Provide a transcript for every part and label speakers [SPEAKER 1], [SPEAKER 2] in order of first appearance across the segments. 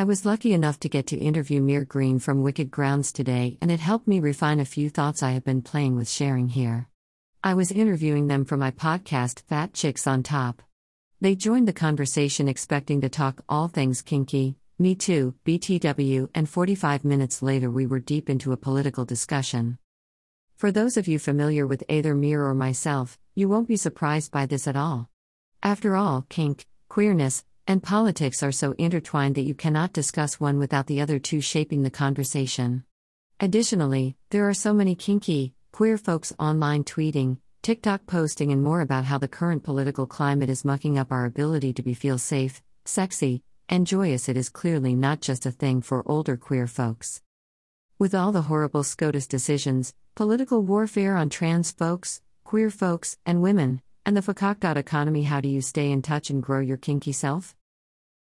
[SPEAKER 1] I was lucky enough to get to interview Mir Green from Wicked Grounds today, and it helped me refine a few thoughts I have been playing with sharing here. I was interviewing them for my podcast, Fat Chicks on Top. They joined the conversation expecting to talk all things kinky, Me Too, BTW, and 45 minutes later we were deep into a political discussion. For those of you familiar with either Mir or myself, you won't be surprised by this at all. After all, kink, queerness, and politics are so intertwined that you cannot discuss one without the other two shaping the conversation. Additionally, there are so many kinky, queer folks online tweeting, TikTok posting, and more about how the current political climate is mucking up our ability to be feel safe, sexy, and joyous. It is clearly not just a thing for older queer folks. With all the horrible SCOTUS decisions, political warfare on trans folks, queer folks, and women, and the fakakdot economy, how do you stay in touch and grow your kinky self?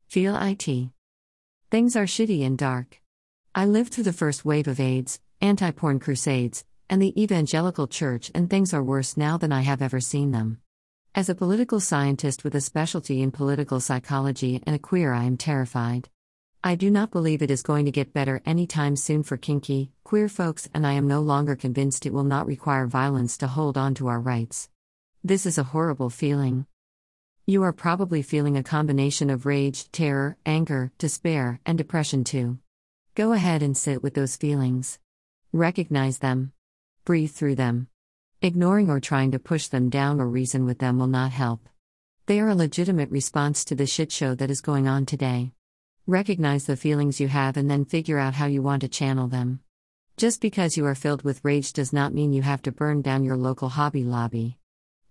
[SPEAKER 1] Feel IT. Things are shitty and dark. I lived through the first wave of AIDS, anti porn crusades, and the evangelical church, and things are worse now than I have ever seen them. As a political scientist with a specialty in political psychology and a queer, I am terrified. I do not believe it is going to get better anytime soon for kinky, queer folks, and I am no longer convinced it will not require violence to hold on to our rights. This is a horrible feeling. You are probably feeling a combination of rage, terror, anger, despair, and depression too. Go ahead and sit with those feelings. Recognize them. Breathe through them. Ignoring or trying to push them down or reason with them will not help. They are a legitimate response to the shit show that is going on today. Recognize the feelings you have and then figure out how you want to channel them. Just because you are filled with rage does not mean you have to burn down your local Hobby Lobby.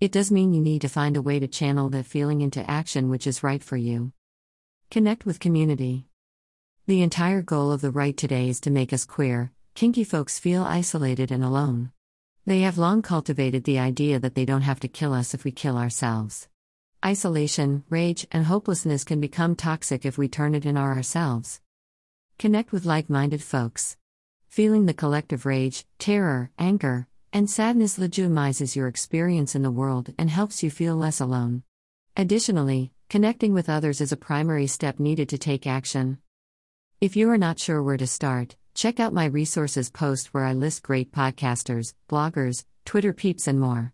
[SPEAKER 1] It does mean you need to find a way to channel that feeling into action which is right for you. Connect with community. The entire goal of the right today is to make us queer, kinky folks feel isolated and alone. They have long cultivated the idea that they don't have to kill us if we kill ourselves. Isolation, rage, and hopelessness can become toxic if we turn it in on ourselves. Connect with like minded folks. Feeling the collective rage, terror, anger, and sadness legitimizes your experience in the world and helps you feel less alone. Additionally, connecting with others is a primary step needed to take action. If you are not sure where to start, check out my resources post where I list great podcasters, bloggers, Twitter peeps, and more.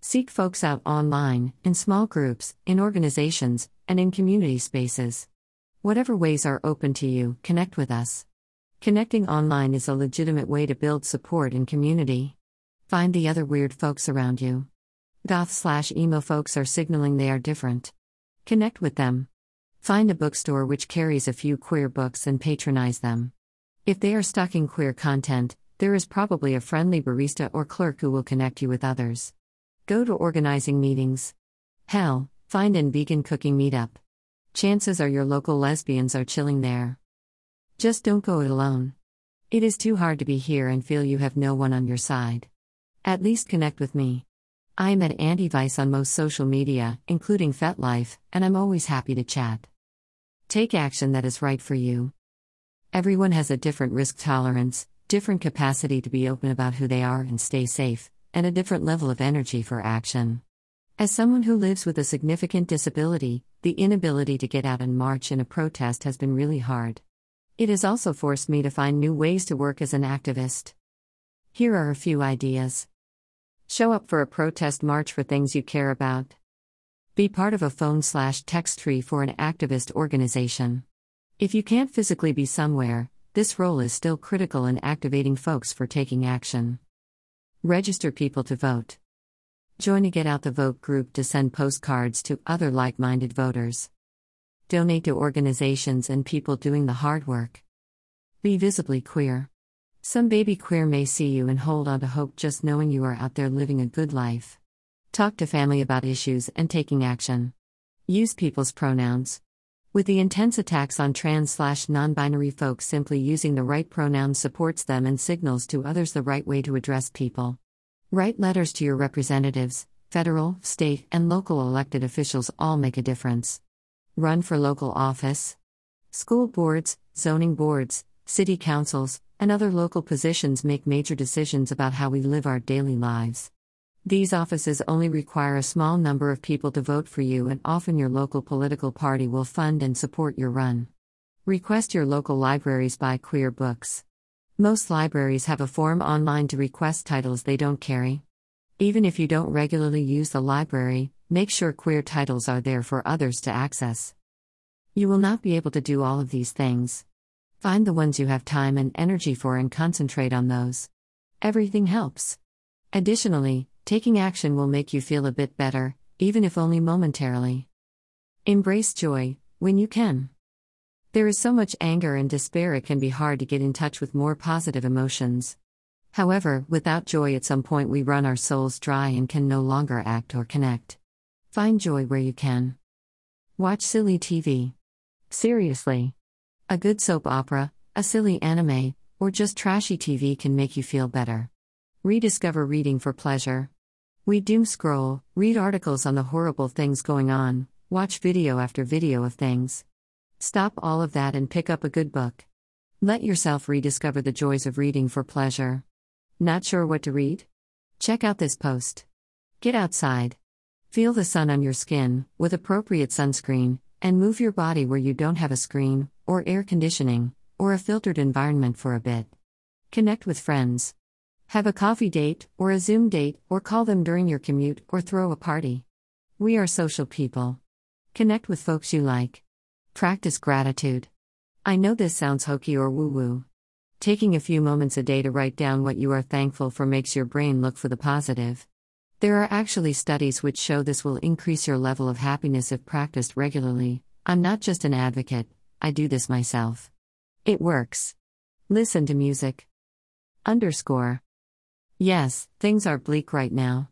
[SPEAKER 1] Seek folks out online, in small groups, in organizations, and in community spaces. Whatever ways are open to you, connect with us. Connecting online is a legitimate way to build support and community. Find the other weird folks around you. Goth slash emo folks are signaling they are different. Connect with them. Find a bookstore which carries a few queer books and patronize them. If they are stocking queer content, there is probably a friendly barista or clerk who will connect you with others. Go to organizing meetings. Hell, find an vegan cooking meetup. Chances are your local lesbians are chilling there. Just don't go it alone. It is too hard to be here and feel you have no one on your side. At least connect with me. I am at Antivice on most social media, including FetLife, and I'm always happy to chat. Take action that is right for you. Everyone has a different risk tolerance, different capacity to be open about who they are and stay safe, and a different level of energy for action. As someone who lives with a significant disability, the inability to get out and march in a protest has been really hard. It has also forced me to find new ways to work as an activist. Here are a few ideas. Show up for a protest march for things you care about. Be part of a phone slash text tree for an activist organization. If you can't physically be somewhere, this role is still critical in activating folks for taking action. Register people to vote. Join a Get Out the Vote group to send postcards to other like minded voters. Donate to organizations and people doing the hard work. Be visibly queer. Some baby queer may see you and hold on to hope just knowing you are out there living a good life. Talk to family about issues and taking action. Use people's pronouns. With the intense attacks on trans slash non binary folks, simply using the right pronoun supports them and signals to others the right way to address people. Write letters to your representatives, federal, state, and local elected officials all make a difference. Run for local office. School boards, zoning boards, city councils, and other local positions make major decisions about how we live our daily lives. These offices only require a small number of people to vote for you, and often your local political party will fund and support your run. Request your local libraries buy queer books. Most libraries have a form online to request titles they don't carry. Even if you don't regularly use the library, make sure queer titles are there for others to access. You will not be able to do all of these things. Find the ones you have time and energy for and concentrate on those. Everything helps. Additionally, taking action will make you feel a bit better, even if only momentarily. Embrace joy when you can. There is so much anger and despair, it can be hard to get in touch with more positive emotions. However, without joy, at some point we run our souls dry and can no longer act or connect. Find joy where you can. Watch silly TV. Seriously. A good soap opera, a silly anime, or just trashy TV can make you feel better. Rediscover reading for pleasure. We doom scroll, read articles on the horrible things going on, watch video after video of things. Stop all of that and pick up a good book. Let yourself rediscover the joys of reading for pleasure. Not sure what to read? Check out this post. Get outside. Feel the sun on your skin, with appropriate sunscreen, and move your body where you don't have a screen, or air conditioning, or a filtered environment for a bit. Connect with friends. Have a coffee date, or a Zoom date, or call them during your commute, or throw a party. We are social people. Connect with folks you like. Practice gratitude. I know this sounds hokey or woo woo. Taking a few moments a day to write down what you are thankful for makes your brain look for the positive. There are actually studies which show this will increase your level of happiness if practiced regularly. I'm not just an advocate, I do this myself. It works. Listen to music. Underscore. Yes, things are bleak right now.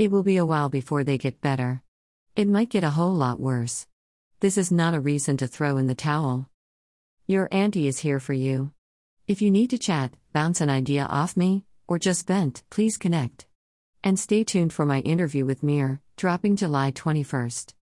[SPEAKER 1] It will be a while before they get better. It might get a whole lot worse. This is not a reason to throw in the towel. Your auntie is here for you. If you need to chat, bounce an idea off me, or just vent, please connect. And stay tuned for my interview with Mir, dropping July 21st.